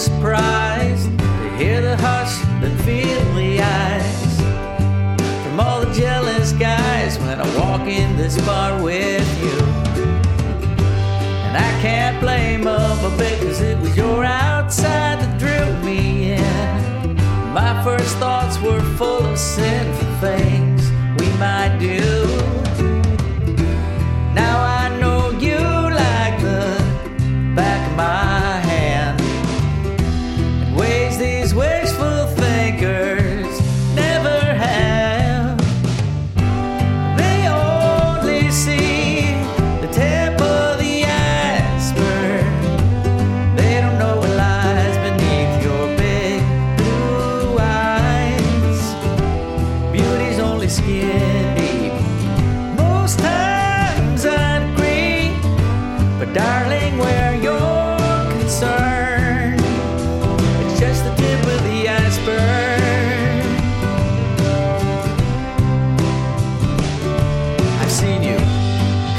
surprised to hear the hush, then feel the eyes from all the jealous guys when I walk in this bar with you. And I can't blame them a bit, cause it was your outside that drew me in. My first thoughts were full of sinful darling, where you're concerned, it's just the tip of the iceberg. I've seen you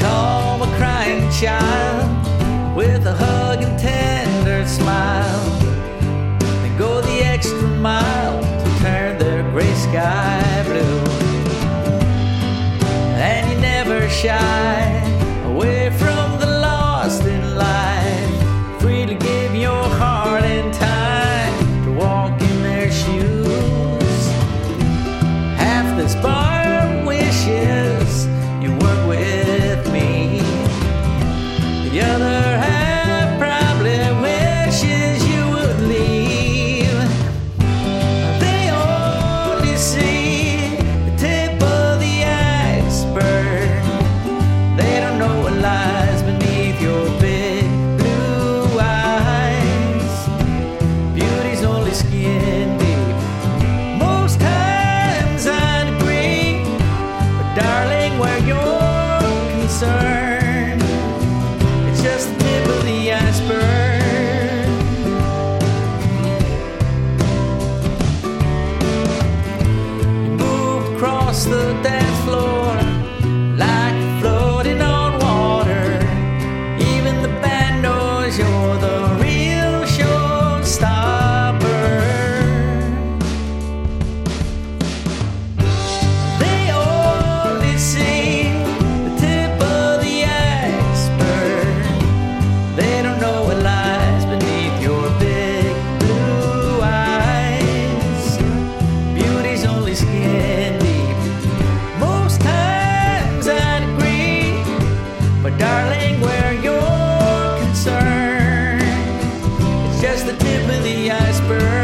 calm a crying child with a hug and tender smile. and go the extra mile to turn their gray sky blue. And you never shy it's just the tip of the iceberg. Across the dance the tip of the iceberg.